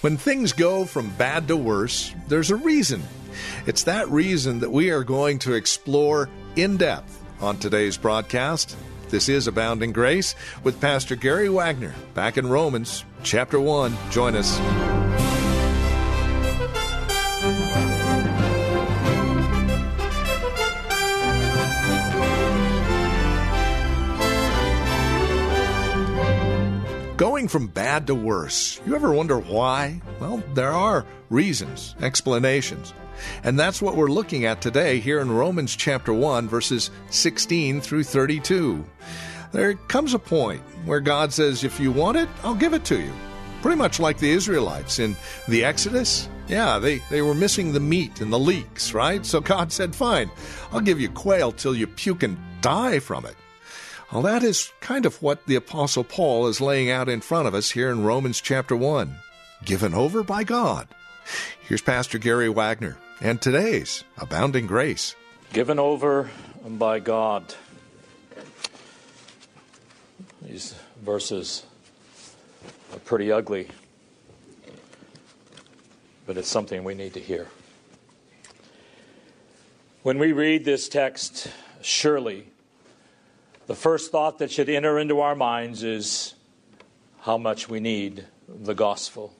When things go from bad to worse, there's a reason. It's that reason that we are going to explore in depth on today's broadcast. This is Abounding Grace with Pastor Gary Wagner back in Romans chapter 1. Join us. Going from bad to worse. You ever wonder why? Well, there are reasons, explanations. And that's what we're looking at today here in Romans chapter 1, verses 16 through 32. There comes a point where God says, If you want it, I'll give it to you. Pretty much like the Israelites in the Exodus. Yeah, they, they were missing the meat and the leeks, right? So God said, Fine, I'll give you quail till you puke and die from it. Well, that is kind of what the Apostle Paul is laying out in front of us here in Romans chapter 1. Given over by God. Here's Pastor Gary Wagner and today's Abounding Grace. Given over by God. These verses are pretty ugly, but it's something we need to hear. When we read this text, surely the first thought that should enter into our minds is how much we need the gospel.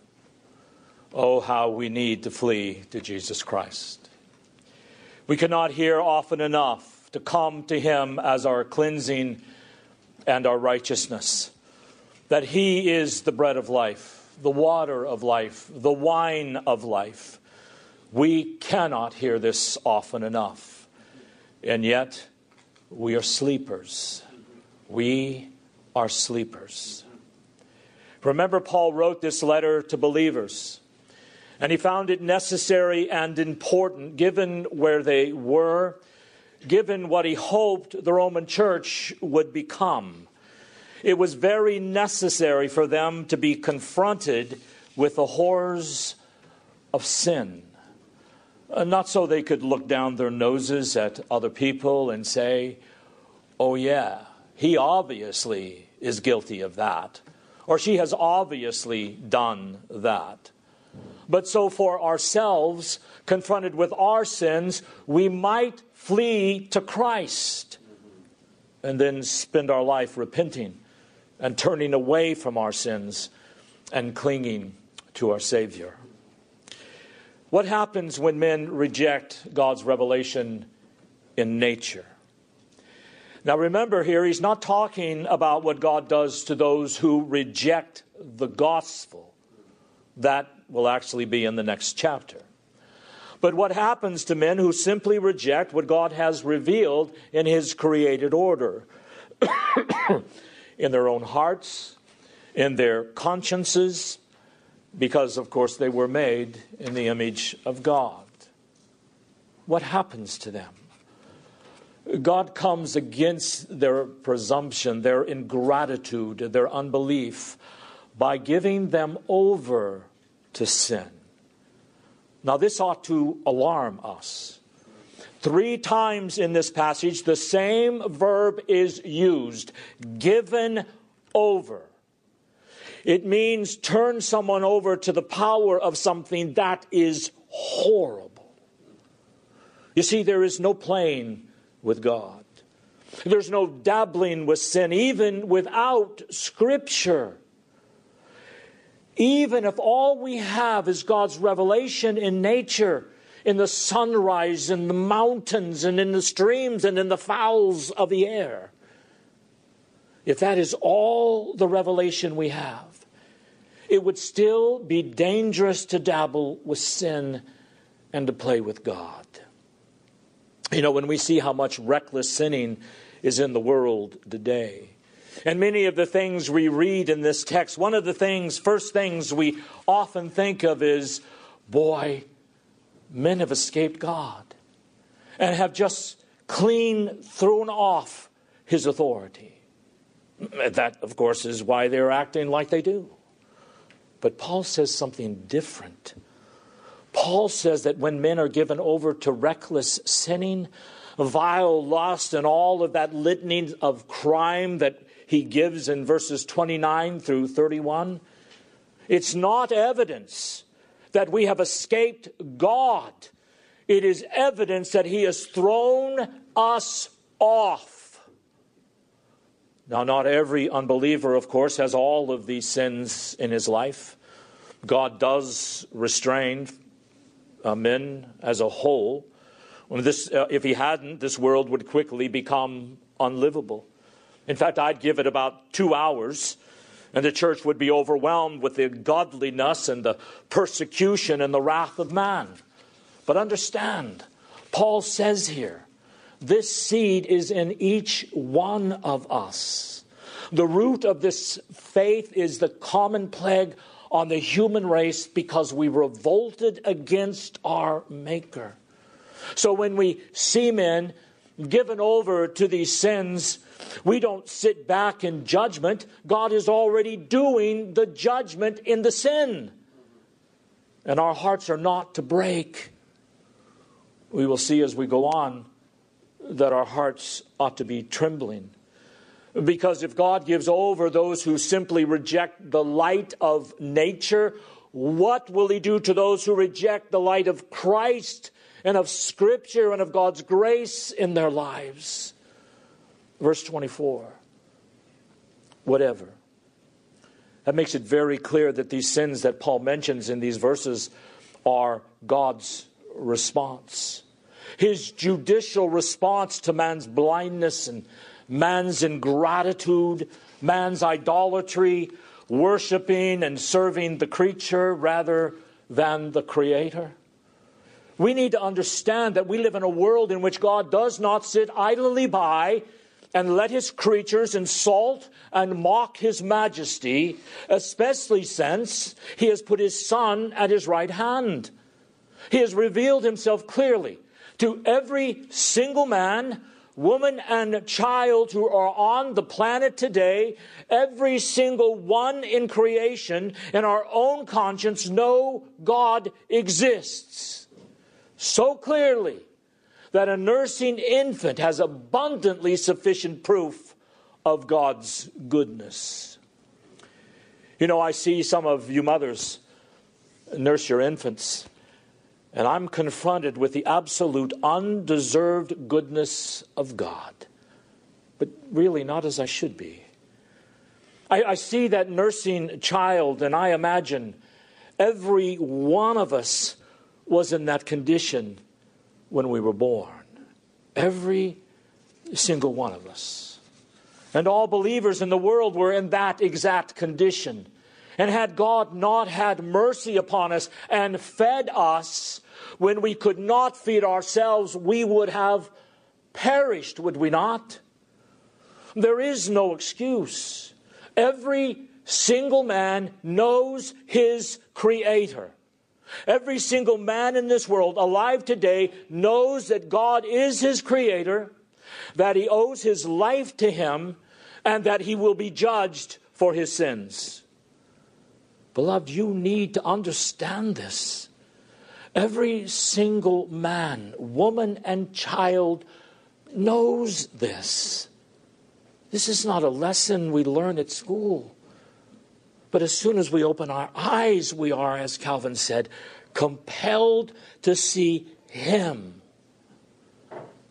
Oh, how we need to flee to Jesus Christ. We cannot hear often enough to come to Him as our cleansing and our righteousness, that He is the bread of life, the water of life, the wine of life. We cannot hear this often enough, and yet we are sleepers. We are sleepers. Remember, Paul wrote this letter to believers, and he found it necessary and important, given where they were, given what he hoped the Roman church would become. It was very necessary for them to be confronted with the horrors of sin. Uh, not so they could look down their noses at other people and say, oh, yeah, he obviously is guilty of that, or she has obviously done that. But so for ourselves, confronted with our sins, we might flee to Christ and then spend our life repenting and turning away from our sins and clinging to our Savior. What happens when men reject God's revelation in nature? Now remember here, he's not talking about what God does to those who reject the gospel. That will actually be in the next chapter. But what happens to men who simply reject what God has revealed in his created order? in their own hearts, in their consciences, because, of course, they were made in the image of God. What happens to them? God comes against their presumption, their ingratitude, their unbelief by giving them over to sin. Now, this ought to alarm us. Three times in this passage, the same verb is used given over. It means turn someone over to the power of something that is horrible. You see, there is no playing with God. There's no dabbling with sin, even without Scripture. Even if all we have is God's revelation in nature, in the sunrise, in the mountains, and in the streams, and in the fowls of the air, if that is all the revelation we have, it would still be dangerous to dabble with sin and to play with God. You know, when we see how much reckless sinning is in the world today, And many of the things we read in this text, one of the things, first things we often think of is, boy, men have escaped God and have just clean thrown off his authority. That, of course, is why they're acting like they do. But Paul says something different. Paul says that when men are given over to reckless sinning, vile lust, and all of that litany of crime that he gives in verses 29 through 31, it's not evidence that we have escaped God. It is evidence that he has thrown us off. Now, not every unbeliever, of course, has all of these sins in his life. God does restrain uh, men as a whole. This, uh, if he hadn't, this world would quickly become unlivable. In fact, I'd give it about two hours, and the church would be overwhelmed with the godliness and the persecution and the wrath of man. But understand, Paul says here, this seed is in each one of us. The root of this faith is the common plague on the human race because we revolted against our Maker. So when we see men given over to these sins, we don't sit back in judgment. God is already doing the judgment in the sin. And our hearts are not to break. We will see as we go on that our hearts ought to be trembling. Because if God gives over those who simply reject the light of nature, what will He do to those who reject the light of Christ and of Scripture and of God's grace in their lives? Verse 24. Whatever. That makes it very clear that these sins that Paul mentions in these verses are God's response. His judicial response to man's blindness and man's ingratitude, man's idolatry, worshiping and serving the creature rather than the Creator. We need to understand that we live in a world in which God does not sit idly by and let his creatures insult and mock his majesty, especially since he has put his Son at his right hand. He has revealed himself clearly to every single man woman, and child who are on the planet today, every single one in creation, in our own conscience, know God exists so clearly that a nursing infant has abundantly sufficient proof of God's goodness. You know, I see some of you mothers nurse your infants. And I'm confronted with the absolute undeserved goodness of God, but really not as I should be. I, I, see that nursing child, and I imagine every one of us was in that condition when we were born. Every single one of us. And all believers in the world were in that exact condition. And had God not had mercy upon us and fed us when we could not feed ourselves, we would have perished, would we not? There is no excuse. Every single man knows his Creator. Every single man in this world alive today knows that God is his Creator, that he owes his life to Him, and that he will be judged for his sins. Beloved, you need to understand this. Every single man, woman, and child knows this. This is not a lesson we learn at school. But as soon as we open our eyes, we are, as Calvin said, compelled to see Him.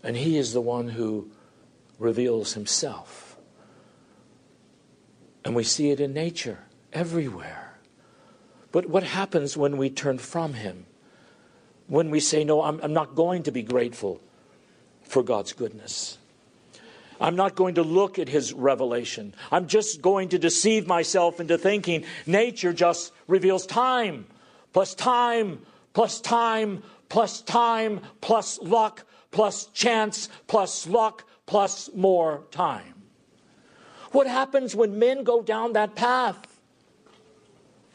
And He is the one who reveals Himself. And we see it in nature everywhere. But what happens when we turn from Him? When we say, No, I'm, I'm not going to be grateful for God's goodness. I'm not going to look at his revelation. I'm just going to deceive myself into thinking nature just reveals time, plus time, plus time, plus time, plus luck, plus chance, plus luck, plus more time. What happens when men go down that path?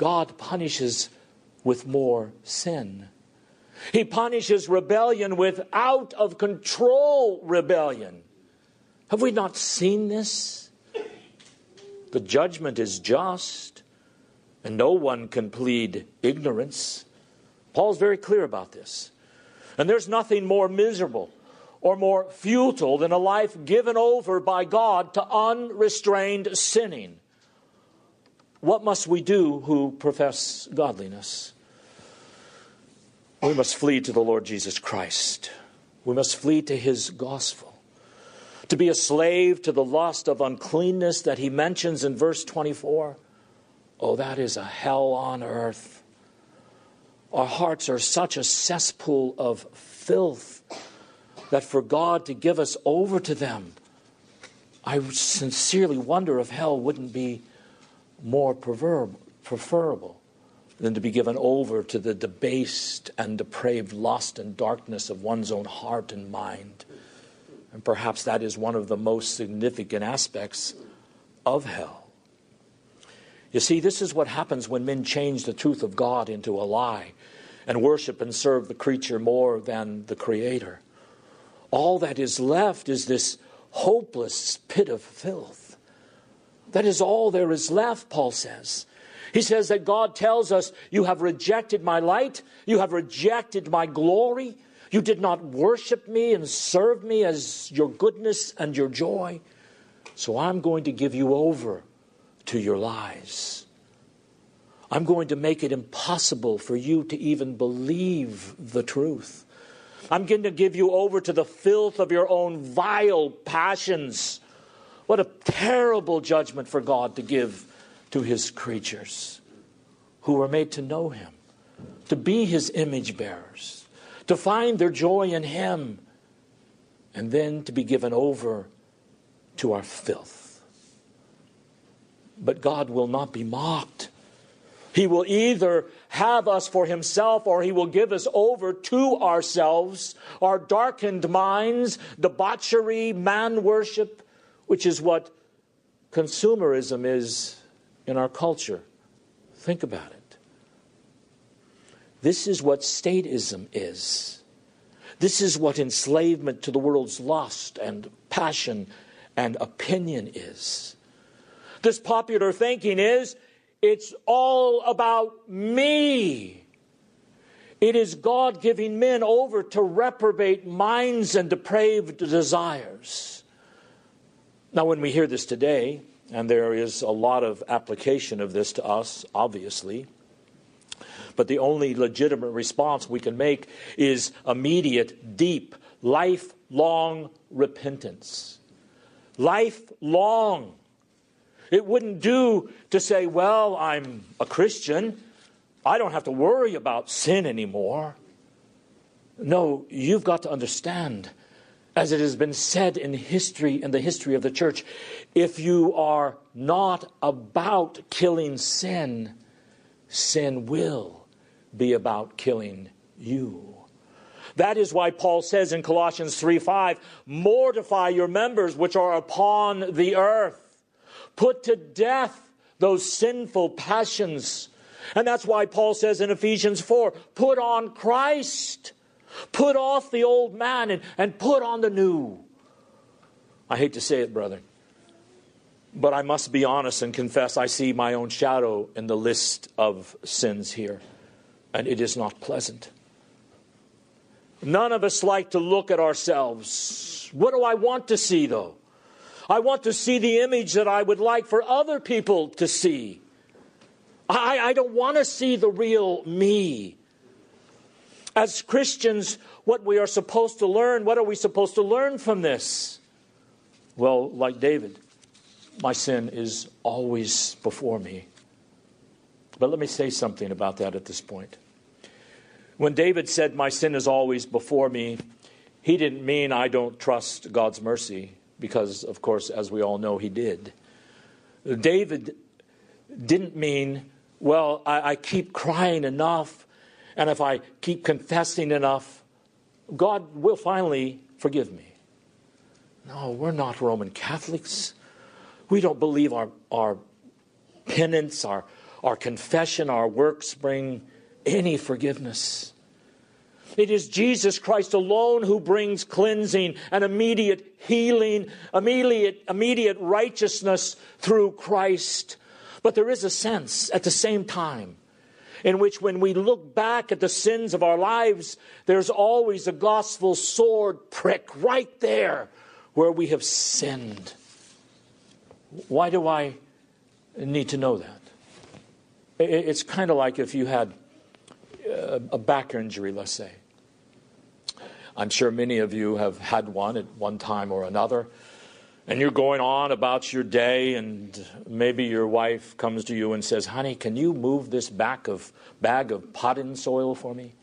God punishes with more sin. He punishes rebellion with out of control rebellion. Have we not seen this? The judgment is just, and no one can plead ignorance. Paul's very clear about this. And there's nothing more miserable or more futile than a life given over by God to unrestrained sinning. What must we do who profess godliness? We must flee to the Lord Jesus Christ. We must flee to his gospel. To be a slave to the lust of uncleanness that he mentions in verse 24, oh, that is a hell on earth. Our hearts are such a cesspool of filth that for God to give us over to them, I sincerely wonder if hell wouldn't be more preferable than to be given over to the debased and depraved lust and darkness of one's own heart and mind. And perhaps that is one of the most significant aspects of hell. You see, this is what happens when men change the truth of God into a lie and worship and serve the creature more than the Creator. All that is left is this hopeless pit of filth. That is all there is left, Paul says. He says that God tells us, You have rejected my light, you have rejected my glory, you did not worship me and serve me as your goodness and your joy. So I'm going to give you over to your lies. I'm going to make it impossible for you to even believe the truth. I'm going to give you over to the filth of your own vile passions. What a terrible judgment for God to give to his creatures who were made to know him, to be his image bearers, to find their joy in him, and then to be given over to our filth. But God will not be mocked. He will either have us for himself or he will give us over to ourselves, our darkened minds, debauchery, man worship, which is what consumerism is in our culture. Think about it. This is what statism is. This is what enslavement to the world's lust and passion and opinion is. This popular thinking is it's all about me. It is God giving men over to reprobate minds and depraved desires. Now, when we hear this today, and there is a lot of application of this to us, obviously. But the only legitimate response we can make is immediate, deep, lifelong repentance. Lifelong. It wouldn't do to say, well, I'm a Christian. I don't have to worry about sin anymore. No, you've got to understand as it has been said in history, in the history of the church, if you are not about killing sin, sin will be about killing you. That is why Paul says in Colossians 3 5, mortify your members which are upon the earth. Put to death those sinful passions. And that's why Paul says in Ephesians 4, put on Christ Put off the old man and, and put on the new. I hate to say it, brother, but I must be honest and confess I see my own shadow in the list of sins here, and it is not pleasant. None of us like to look at ourselves. What do I want to see, though? I want to see the image that I would like for other people to see. I, I don't want to see the real me. As Christians, what we are supposed to learn, what are we supposed to learn from this? Well, like David, my sin is always before me. But let me say something about that at this point. When David said, My sin is always before me, he didn't mean I don't trust God's mercy, because, of course, as we all know, he did. David didn't mean, Well, I, I keep crying enough and if I keep confessing enough, God will finally forgive me. No, we're not Roman Catholics. We don't believe our, our penance, our, our confession, our works bring any forgiveness. It is Jesus Christ alone who brings cleansing and immediate healing, immediate, immediate righteousness through Christ. But there is a sense at the same time in which, when we look back at the sins of our lives, there's always a gospel sword prick right there where we have sinned. Why do I need to know that? It's kind of like if you had a back injury, let's say. I'm sure many of you have had one at one time or another. And you're going on about your day, and maybe your wife comes to you and says, Honey, can you move this back of, bag of potting soil for me?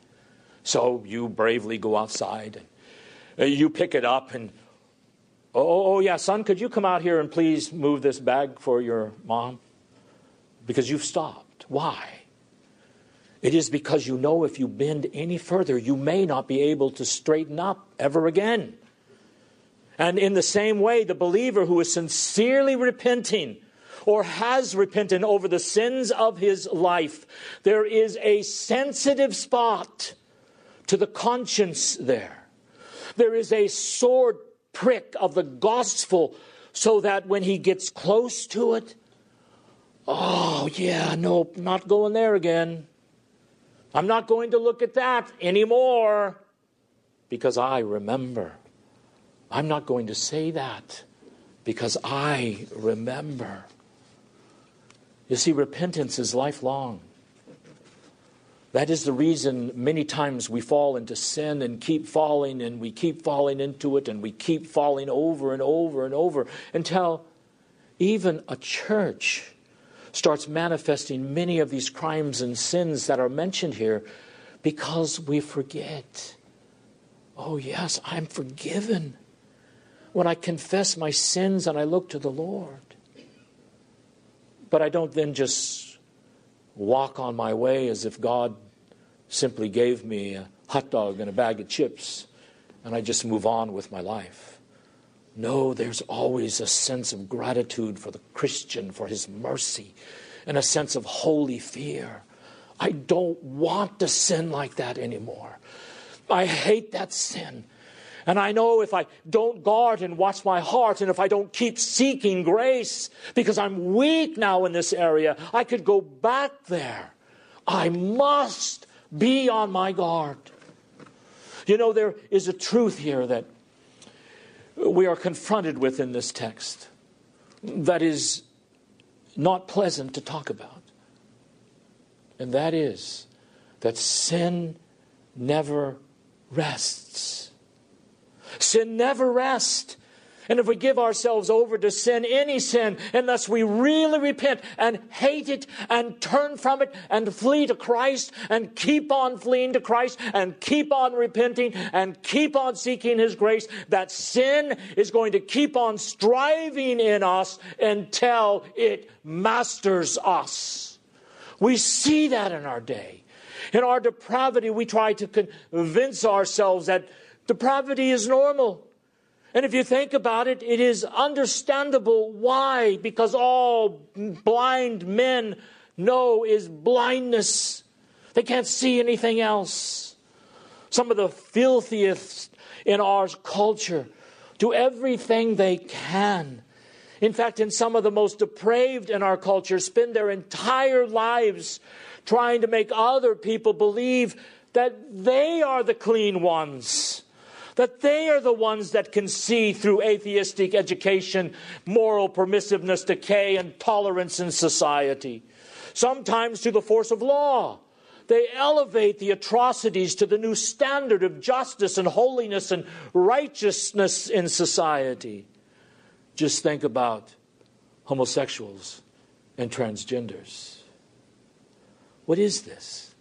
So you bravely go outside. And uh, you pick it up, and oh, oh, oh, yeah, son, could you come out here and please move this bag for your mom? Because you've stopped. Why? It is because you know if you bend any further, you may not be able to straighten up ever again. And in the same way, the believer who is sincerely repenting or has repented over the sins of his life, there is a sensitive spot to the conscience there. There is a sword prick of the gospel so that when he gets close to it, oh, yeah, no, not going there again. I'm not going to look at that anymore because I remember. I'm not going to say that because I remember. You see, repentance is lifelong. That is the reason many times we fall into sin and keep falling and we keep falling into it and we keep falling over and over and over until even a church starts manifesting many of these crimes and sins that are mentioned here because we forget. Oh, yes, I'm forgiven when I confess my sins and I look to the Lord. But I don't then just walk on my way as if God simply gave me a hot dog and a bag of chips and I just move on with my life. No, there's always a sense of gratitude for the Christian, for his mercy, and a sense of holy fear. I don't want to sin like that anymore. I hate that sin. And I know if I don't guard and watch my heart, and if I don't keep seeking grace, because I'm weak now in this area, I could go back there. I must be on my guard. You know, there is a truth here that we are confronted with in this text that is not pleasant to talk about. And that is that sin never rests. Sin never rests. And if we give ourselves over to sin, any sin, unless we really repent and hate it and turn from it and flee to Christ and keep on fleeing to Christ and keep on repenting and keep on seeking His grace, that sin is going to keep on striving in us until it masters us. We see that in our day. In our depravity, we try to convince ourselves that depravity is normal. And if you think about it, it is understandable why, because all blind men know is blindness. They can't see anything else. Some of the filthiest in our culture do everything they can. In fact, in some of the most depraved in our culture, spend their entire lives trying to make other people believe that they are the clean ones that they are the ones that can see through atheistic education, moral permissiveness, decay, and tolerance in society. Sometimes through the force of law. They elevate the atrocities to the new standard of justice and holiness and righteousness in society. Just think about homosexuals and transgenders. What is this?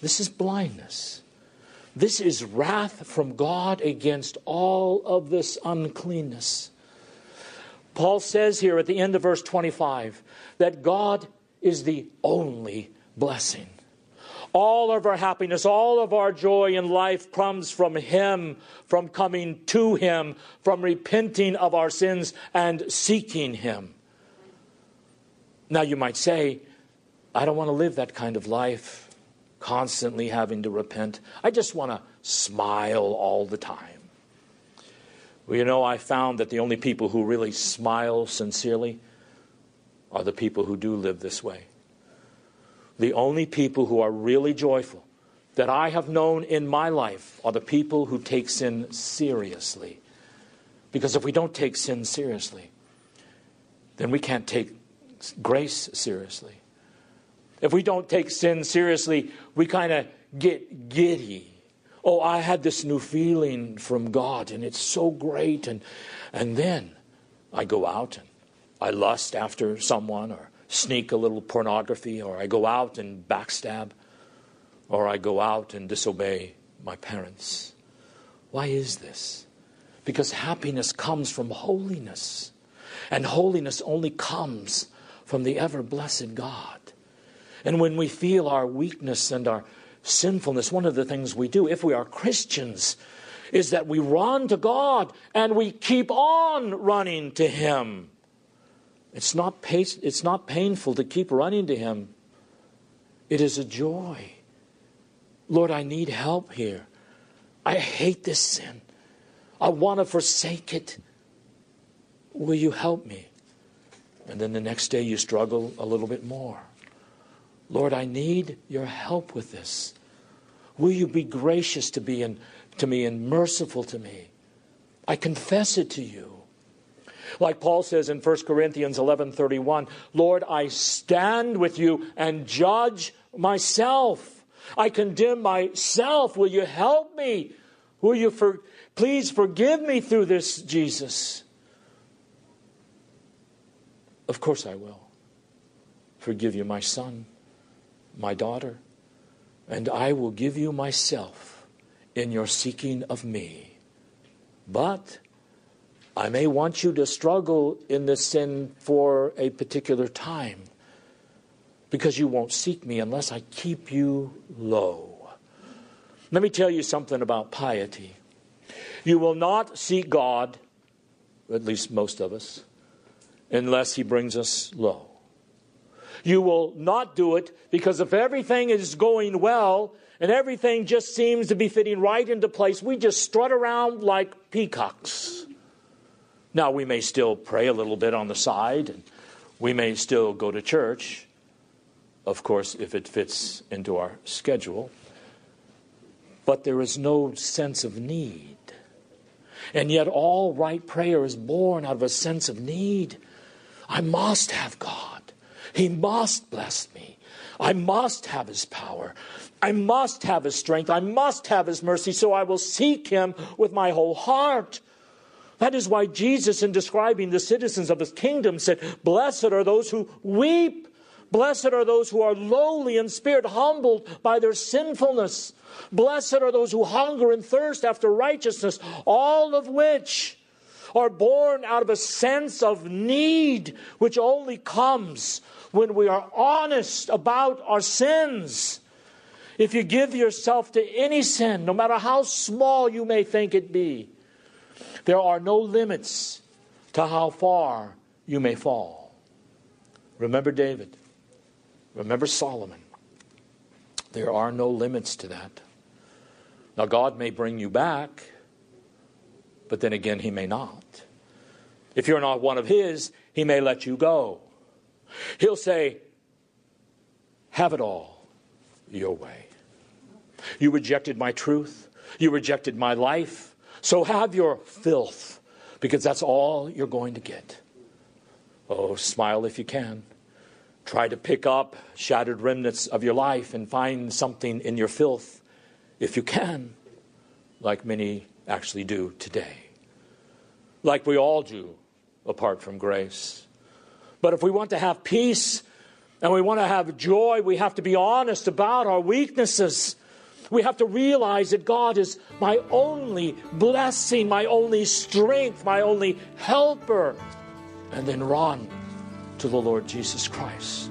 This is blindness. This is wrath from God against all of this uncleanness. Paul says here at the end of verse 25 that God is the only blessing. All of our happiness, all of our joy in life comes from Him, from coming to Him, from repenting of our sins and seeking Him. Now, you might say, I don't want to live that kind of life, constantly having to repent. I just want to smile all the time. Well, you know, I found that the only people who really smile sincerely are the people who do live this way. The only people who are really joyful that I have known in my life are the people who take sin seriously. Because if we don't take sin seriously, then we can't take grace seriously. If we don't take sin seriously, we kind of get giddy. Oh, I had this new feeling from God and it's so great. And, and then I go out and I lust after someone or sneak a little pornography or I go out and backstab or I go out and disobey my parents. Why is this? Because happiness comes from holiness. And holiness only comes from the ever blessed God. And when we feel our weakness and our sinfulness, one of the things we do, if we are Christians, is that we run to God and we keep on running to Him. It's not, it's not painful to keep running to Him, it is a joy. Lord, I need help here. I hate this sin. I want to forsake it. Will you help me? And then the next day you struggle a little bit more. Lord, I need your help with this. Will you be gracious to, be and, to me and merciful to me? I confess it to you. Like Paul says in 1 Corinthians 11:31, "Lord, I stand with you and judge myself. I condemn myself. Will you help me? Will you for, please forgive me through this, Jesus?" Of course I will. Forgive you, my son, my daughter, and I will give you myself in your seeking of me. But I may want you to struggle in this sin for a particular time because you won't seek me unless I keep you low. Let me tell you something about piety. You will not seek God, at least most of us, unless He brings us low. You will not do it because if everything is going well and everything just seems to be fitting right into place, we just strut around like peacocks. Now, we may still pray a little bit on the side, and we may still go to church, of course, if it fits into our schedule, but there is no sense of need. And yet, all right prayer is born out of a sense of need. I must have God. He must bless me. I must have His power. I must have His strength. I must have His mercy, so I will seek Him with my whole heart. That is why Jesus, in describing the citizens of His kingdom, said, Blessed are those who weep. Blessed are those who are lowly in spirit, humbled by their sinfulness. Blessed are those who hunger and thirst after righteousness, all of which are born out of a sense of need, which only comes when we are honest about our sins. If you give yourself to any sin, no matter how small you may think it be, there are no limits to how far you may fall. Remember David. Remember Solomon. There are no limits to that. Now, God may bring you back, but then again, He may not. If you're not one of His, He may let you go. He'll say, Have it all your way. You rejected my truth, you rejected my life, so have your filth, because that's all you're going to get. Oh, smile if you can. Try to pick up shattered remnants of your life and find something in your filth if you can, like many actually do today. Like we all do apart from grace. But if we want to have peace and we want to have joy, we have to be honest about our weaknesses. We have to realize that God is my only blessing, my only strength, my only helper. And then run to the Lord Jesus Christ.